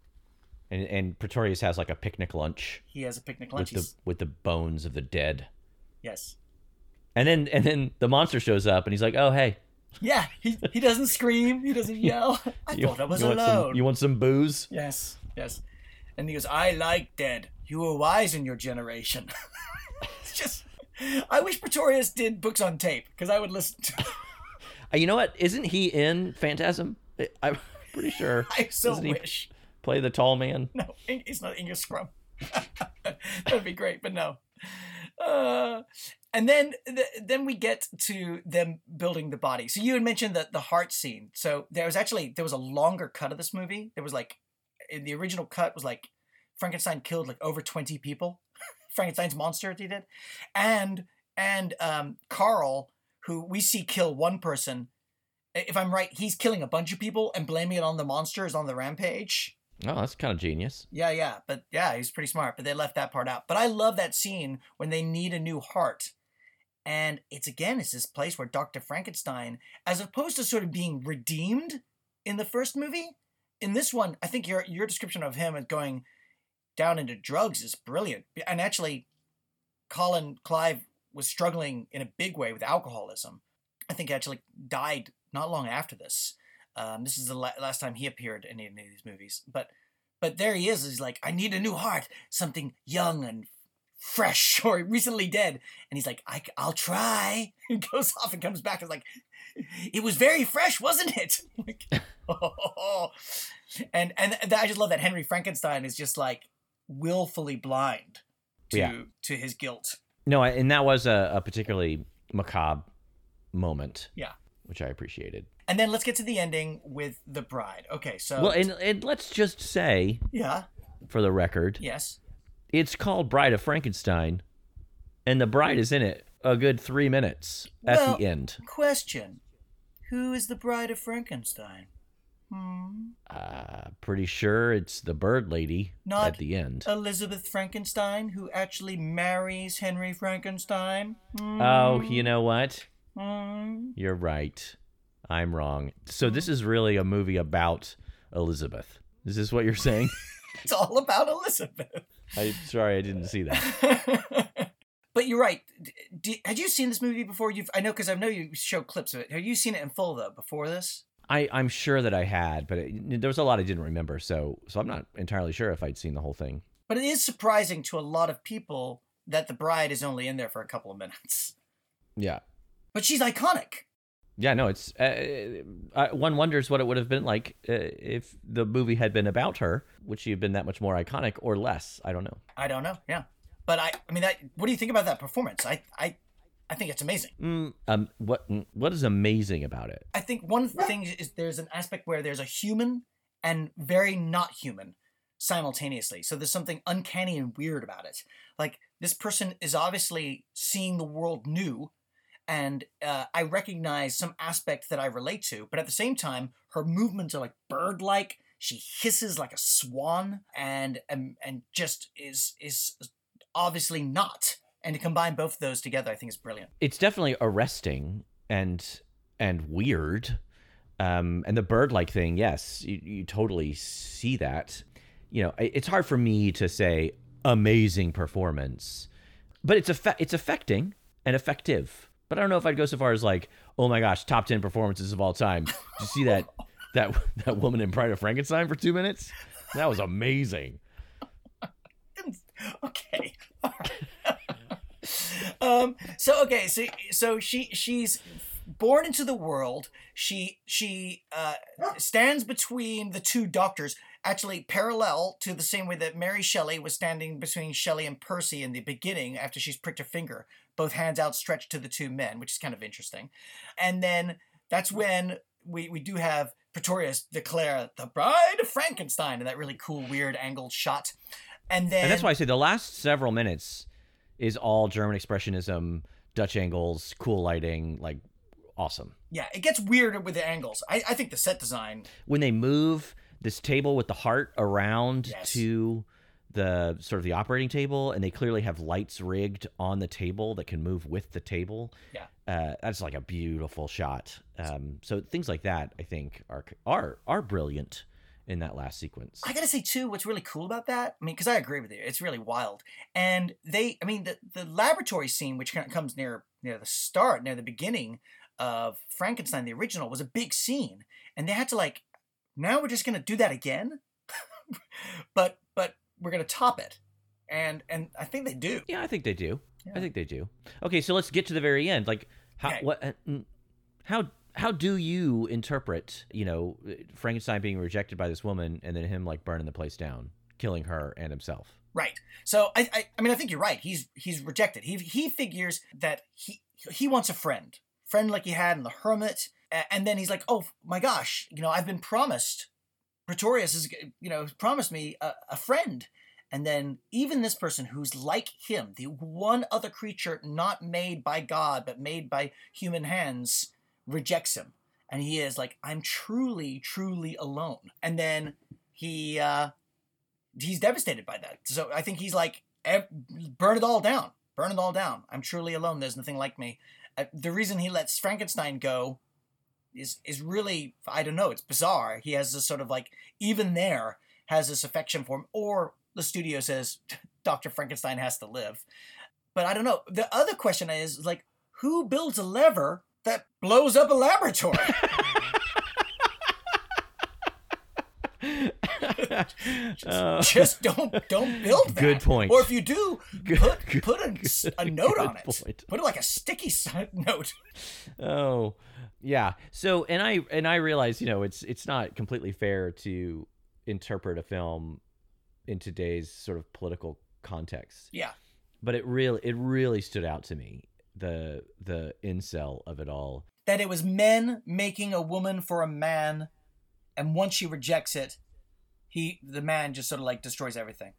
and and Pretorius has like a picnic lunch He has a picnic with lunch. the with the bones of the dead. yes. And then and then the monster shows up and he's like, "Oh hey, Yeah, he, he doesn't scream. He doesn't yell. I you, thought I was you want alone. some you want some booze?" Yes, yes. And he goes, I like dead. You were wise in your generation. it's just, I wish Pretorius did books on tape because I would listen to Uh, you know what? Isn't he in Phantasm? I- I'm pretty sure. I so Isn't he- wish. Play the tall man? No, he's not Angus Scrimm. That'd be great, but no. Uh, and then th- then we get to them building the body. So you had mentioned that the heart scene. So there was actually there was a longer cut of this movie. There was like in the original cut was like Frankenstein killed like over twenty people. Frankenstein's monster he did, and and um, Carl, who we see kill one person. If I'm right, he's killing a bunch of people and blaming it on the monster is on the rampage. Oh, that's kind of genius. Yeah, yeah, but yeah, he's pretty smart. But they left that part out. But I love that scene when they need a new heart, and it's again, it's this place where Doctor Frankenstein, as opposed to sort of being redeemed in the first movie, in this one, I think your your description of him as going down into drugs is brilliant. And actually, Colin Clive was struggling in a big way with alcoholism. I think he actually died not long after this. Um, this is the la- last time he appeared in any of these movies. But but there he is. He's like, I need a new heart, something young and fresh or recently dead. And he's like, I, will try. He goes off and comes back and like, it was very fresh, wasn't it? like, oh. And and th- I just love that Henry Frankenstein is just like willfully blind to Yeah. to his guilt. No, and that was a, a particularly macabre moment. Yeah. Which I appreciated. And then let's get to the ending with the bride. Okay, so Well, and, and let's just say, yeah, for the record, yes. it's called Bride of Frankenstein, and the bride is in it a good three minutes at Well- the end. Question: Who is the bride of Frankenstein? Hmm. Uh, pretty sure it's the bird lady Not at the end. Elizabeth Frankenstein, who actually marries Henry Frankenstein. Hmm. Oh, you know what? Hmm. You're right. I'm wrong. So this is really a movie about Elizabeth. Is this what you're saying? It's all about Elizabeth. I'm sorry, I didn't see that. but you're right. Had you seen this movie before? You've I know because I know you show clips of it. Have you seen it in full though before this? I, I'm sure that I had, but it, there was a lot I didn't remember. So, so I'm not entirely sure if I'd seen the whole thing. But it is surprising to a lot of people that the bride is only in there for a couple of minutes. Yeah, But she's iconic. yeah. No, it's uh, uh, one wonders what it would have been like uh, if the movie had been about her. Would she have been that much more iconic or less? I don't know. I don't know. Yeah. But I I mean that what do you think about that performance? I I I think it's amazing. Mm, um, what what is amazing about it? I think one thing is there's an aspect where there's a human and very not human simultaneously. So there's something uncanny and weird about it. Like this person is obviously seeing the world new, and uh, I recognize some aspect that I relate to. But at the same time, her movements are like bird-like. She hisses like a swan, and and and just is is obviously not. And to combine both of those together, I think is brilliant. It's definitely arresting and and weird. Um, and the bird-like thing, yes, you, you totally see that. You know, it's hard for me to say amazing performance, but it's effe- it's affecting and effective. But I don't know if I'd go so far as like, oh my gosh, top ten performances of all time. Did you see that that that woman in Pride of Frankenstein for two minutes? That was amazing. okay. um. So okay. So so she she's born into the world. She she uh, stands between the two doctors, actually parallel to the same way that Mary Shelley was standing between Shelley and Percy in the beginning after she's pricked her finger, both hands outstretched to the two men, which is kind of interesting. And then that's when we we do have Pretorius declare the Bride of Frankenstein in that really cool, weird angled shot. And then And that's why I say the last several minutes is all German expressionism, Dutch angles, cool lighting, like awesome. Yeah, it gets weirder with the angles. I, I think the set design. When they move this table with the heart around Yes. to the sort of the operating table, and they clearly have lights rigged on the table that can move with the table. Yeah. uh, that's like a beautiful shot. Um, so things like that, I think, are are are brilliant in that last sequence. I gotta say too, what's really cool about that? I mean, because I agree with you, it's really wild. And they, I mean, the the laboratory scene, which kind of comes near near the start, near the beginning of Frankenstein, the original, was a big scene, and they had to like, now we're just gonna do that again, but we're gonna top it, and and I think they do. Yeah, I think they do. Yeah. I think they do. Okay, so let's get to the very end. Like, how Okay. what uh, how how do you interpret, you know, Frankenstein being rejected by this woman and then him like burning the place down, killing her and himself? Right. So I, I, I mean, I think you're right. He's he's rejected. He he figures that he he wants a friend, friend like he had in the Hermit, and then he's like, oh my gosh, you know, I've been promised. Pretorius is, you know, promised me a, a friend, and then even this person who's like him, the one other creature not made by God but made by human hands, rejects him, and he is like, I'm truly, truly alone. And then he uh, he's devastated by that. So I think he's like, burn it all down, burn it all down. I'm truly alone. There's nothing like me. Uh, the reason he lets Frankenstein go is is really I don't know. It's bizarre. He has this sort of like even there has this affection for him, or the studio says Doctor Frankenstein has to live. But I don't know. The other question is like, who builds a lever that blows up a laboratory? Uh, Just don't don't build that. Good point. Or if you do, Good- put good- put a, a note on it. point. Put it like a sticky note. oh yeah so and i and i realize you know it's it's not completely fair to interpret a film in today's sort of political context Yeah. but it really it really stood out to me the the incel of it all That it was men making a woman for a man, and once she rejects it, he the man just sort of like destroys everything.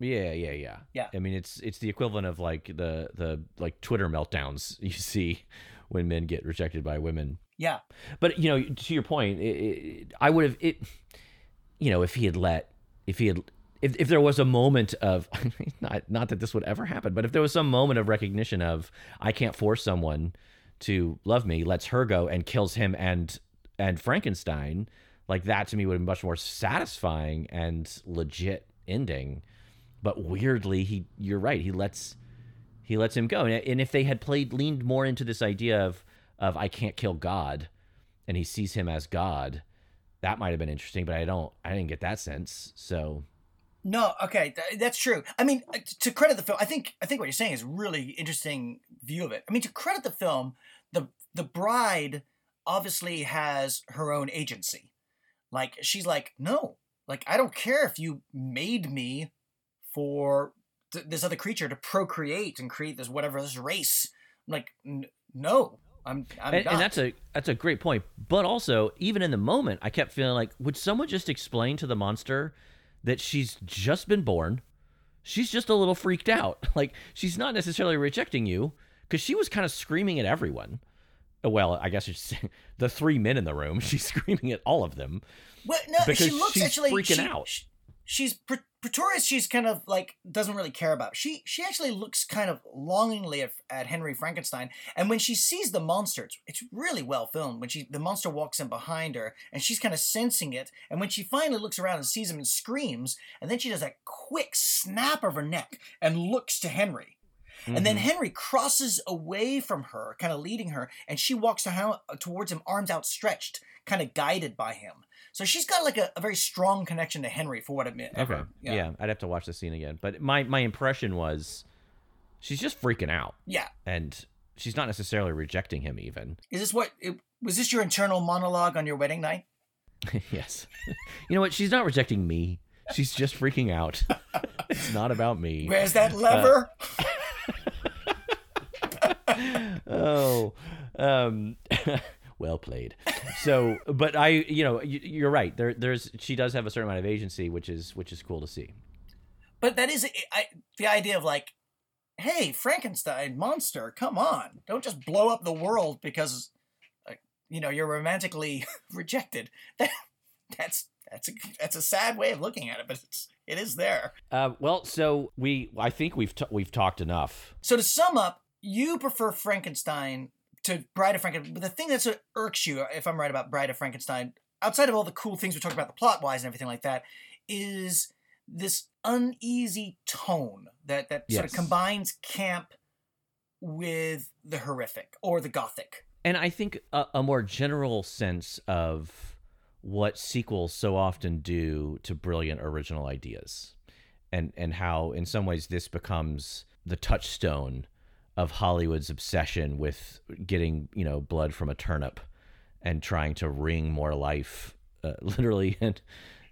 yeah yeah yeah Yeah. i mean it's it's the equivalent of like the the like twitter meltdowns you see when men get rejected by women Yeah. but you know to your point it, it, i would have it you know if he had let if he had if, if there was a moment of not not that this would ever happen but if there was some moment of recognition of i can't force someone to love me lets her go and kills him and and frankenstein like that to me would have been much more satisfying and legit ending but weirdly he you're right he lets he lets him go and, if they had played leaned more into this idea of of i can't kill god and he sees him as god that might have been interesting but i don't i didn't get that sense so No, okay, th- that's true. I mean, uh, to credit the film, I think I think what you're saying is really interesting view of it. I mean, to credit the film, the the bride obviously has her own agency. Like she's like, no, like I don't care if you made me for th- this other creature to procreate and create this whatever this race. I'm like, "N- no, I'm, I'm and, not. and that's a that's a great point but also even in the moment i kept feeling like would someone just explain to the monster that she's just been born she's just a little freaked out like she's not necessarily rejecting you because she was kind of screaming at everyone well i guess it's the three men in the room she's screaming at all of them Well, no, she looks she's actually freaking she- out. sh- she's Pretorius. She's kind of like doesn't really care about. She she actually looks kind of longingly at, at Henry Frankenstein, and when she sees the monster, it's, it's really well filmed. When she the monster walks in behind her, and she's kind of sensing it, and when she finally looks around and sees him and screams, and then she does that quick snap of her neck and looks to Henry. And then Mhm. Henry crosses away from her, kind of leading her, and she walks to how- towards him, arms outstretched, kind of guided by him. So she's got like a, a very strong connection to Henry for what it meant. okay yeah. i'd have to watch the scene again but my my impression was she's just freaking out Yeah. and she's not necessarily rejecting him even Is this what it, was this your internal monologue on your wedding night? yes. You know what? She's not rejecting me. She's just freaking out. it's not about me. Where's that lever? Oh, um, well played. So, but I, you know, you, you're right. There, there's she does have a certain amount of agency, which is which is cool to see. but that is I, the idea of like, hey, Frankenstein monster, come on, don't just blow up the world because, uh, you know, you're romantically rejected. That that's that's a that's a sad way of looking at it, but it's it is there. Uh, well, so we, I think we've t- we've talked enough. So to sum up, you prefer Frankenstein to Bride of Frankenstein. But the thing that sort of irks you, if I'm right about Bride of Frankenstein, outside of all the cool things we talked about, the plot wise and everything like that, is this uneasy tone that that sort of combines camp with the horrific or the gothic. and I think a, a more general sense of what sequels so often do to brilliant original ideas, and and how in some ways this becomes the touchstone of Hollywood's obsession with getting you know blood from a turnip and trying to wring more life, uh, literally and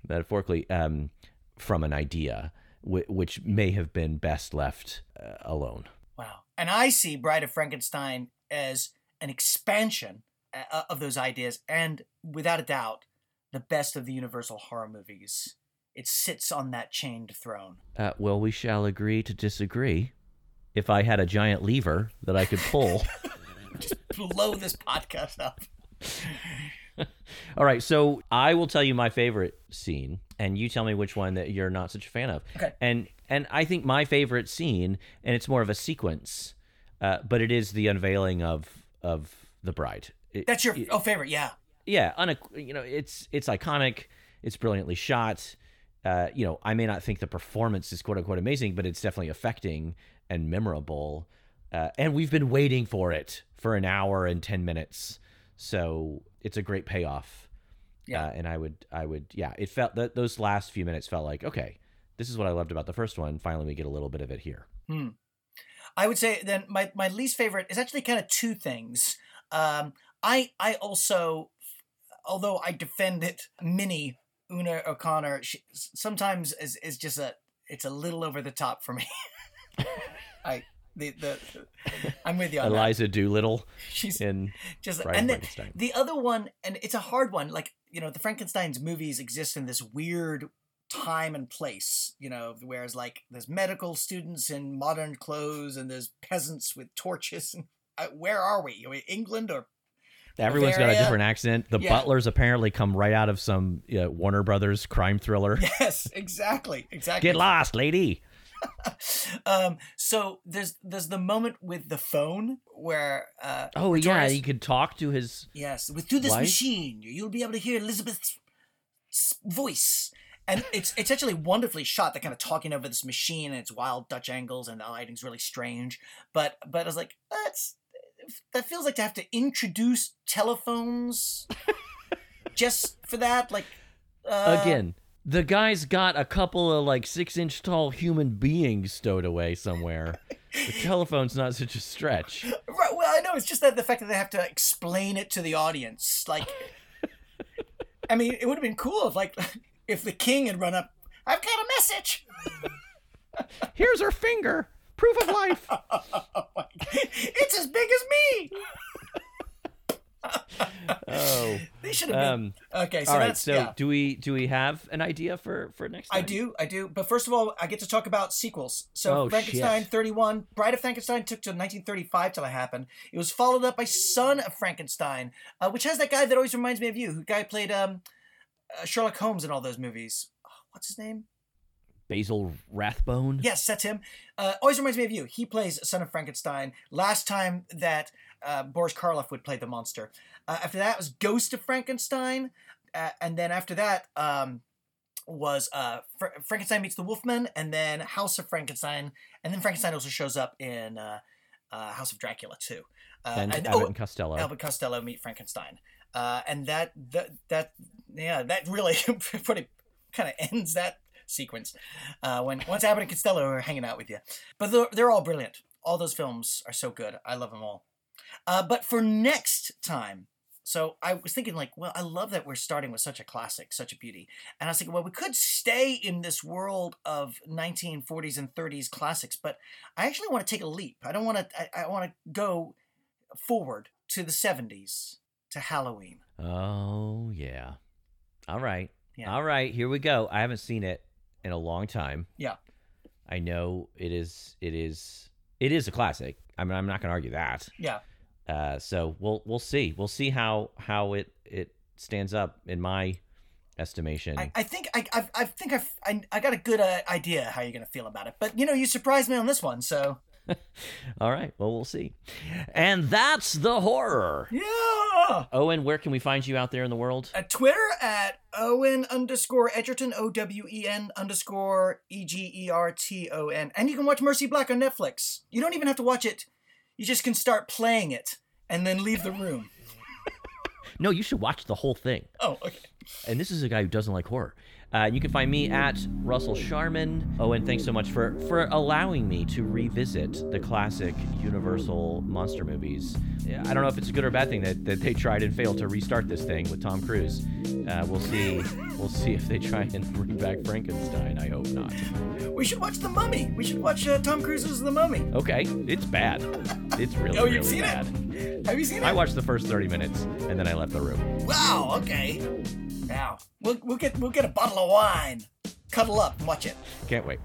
metaphorically, um, from an idea, w- which may have been best left uh, alone. Wow. And I see Bride of Frankenstein as an expansion uh, of those ideas, and without a doubt, the best of the Universal horror movies. It sits on that chained throne. Uh, well, we shall agree to disagree. If I had a giant lever that I could pull. Just blow this podcast up. All right, so I will tell you my favorite scene, and you tell me which one that you're not such a fan of. Okay. And and I think my favorite scene, and it's more of a sequence, uh, but it is the unveiling of of the bride. It- That's your it- oh favorite, yeah. yeah, unequ- you know, it's it's iconic. It's brilliantly shot. Uh, you know, I may not think the performance is quote unquote amazing, but it's definitely affecting and memorable. Uh, and we've been waiting for it for an hour and ten minutes, so it's a great payoff. Yeah. Uh, and I would, I would, yeah. It felt that those last few minutes felt like okay, this is what I loved about the first one. Finally, we get a little bit of it here. Hmm. I would say then my, my least favorite is actually kind of two things. Um, I I also, although I defend it, Minnie Una O'Connor she, sometimes is is just a it's a little over the top for me. I the, the I'm with you on that. Eliza Doolittle She's in just Bride and then Frankenstein. the other one, and it's a hard one. Like you know, the Frankenstein's movies exist in this weird time and place. You know, whereas like there's medical students in modern clothes, and there's peasants with torches. And uh, where are we? Are we England or Everyone's got a different accent. The Yeah. butlers apparently come right out of some uh, Warner Brothers crime thriller. yes, exactly, exactly. Get lost, lady. Um, so there's there's the moment with the phone where uh, Oh yeah, he could talk to his. Yes, with through this Wife? machine, you'll be able to hear Elizabeth's voice, and it's it's actually wonderfully shot. They're kind of talking over this machine, and it's wild Dutch angles, and the lighting's really strange. But but I was like, that's that feels like to have to introduce telephones just for that. Like uh, Again, the guy's got a couple of like six inch tall human beings stowed away somewhere. the telephone's not such a stretch. Right, well, I know it's just that the fact that they have to explain it to the audience. Like, I mean, it would have been cool if, like, if the king had run up. I've got a message. Here's her finger. Proof of life. Oh it's as big as me. Oh. They should have been. Um. okay, so all right. that's So yeah. do we do we have an idea for for next time? I do, I do. But first of all, I get to talk about sequels. So Oh, Frankenstein shit. 31, Bride of Frankenstein took to 1935 till it happened. It was followed up by Son of Frankenstein, uh, which has that guy that always reminds me of you, who guy played um, uh, Sherlock Holmes in all those movies. Oh, what's his name? Basil Rathbone. Yes, that's him. Uh, always reminds me of you. He plays Son of Frankenstein. Last time that uh, Boris Karloff would play the monster. Uh, after that was Ghost of Frankenstein, uh, and then after that um, was uh, Fr- Frankenstein meets the Wolfman, and then House of Frankenstein, and then Frankenstein also shows up in uh, uh, House of Dracula too. Uh, And, and- Abbott oh, and Costello. Albert Costello meet Frankenstein, uh, and that that that yeah that really pretty kind of ends that sequence uh, when once Abbott and Costello are hanging out with you. But they're, they're all brilliant. All those films are so good. I love them all. Uh, but for next time. So I was thinking, like, well, I love that we're starting with such a classic, such a beauty. And I was thinking, well, we could stay in this world of 1940s and 30s classics, but I actually want to take a leap. I don't want to. I, I want to go forward to the 70s to Halloween. Oh yeah. All right. Yeah. All right. Here we go. I haven't seen it in a long time. Yeah. I know it is. It is. It is a classic. I mean, I'm not going to argue that. Yeah. Uh, so we'll we'll see. We'll see how how it it stands up in my estimation. I, I think I, I, I think I've, I, I got a good uh, idea how you're gonna feel about it. But you know, you surprised me on this one, so All right. Well, we'll see. And that's the horror. yeah. Owen, where can we find you out there in the world? At Twitter at Owen underscore Egerton O W E N underscore E G E R T O N, and you can watch Mercy Black on Netflix. You don't even have to watch it. You just can start playing it and then leave the room. No, you should watch the whole thing. Oh, okay. And this is a guy who doesn't like horror. Uh, you can find me at Russell Sharman. Oh, and thanks so much for for allowing me to revisit the classic Universal monster movies. Yeah, I don't know if it's a good or bad thing that, that they tried and failed to restart this thing with Tom Cruise. Uh, we'll see. We'll see if they try and bring back Frankenstein. I hope not. We should watch The Mummy. We should watch uh, Tom Cruise's The Mummy. Okay, it's bad. It's really, bad. Oh, you've seen bad. it? Have you seen it? I watched the first 30 minutes and then I left the room. Wow. Okay. Now we'll we'll get we'll get a bottle of wine, cuddle up, and watch it. Can't wait.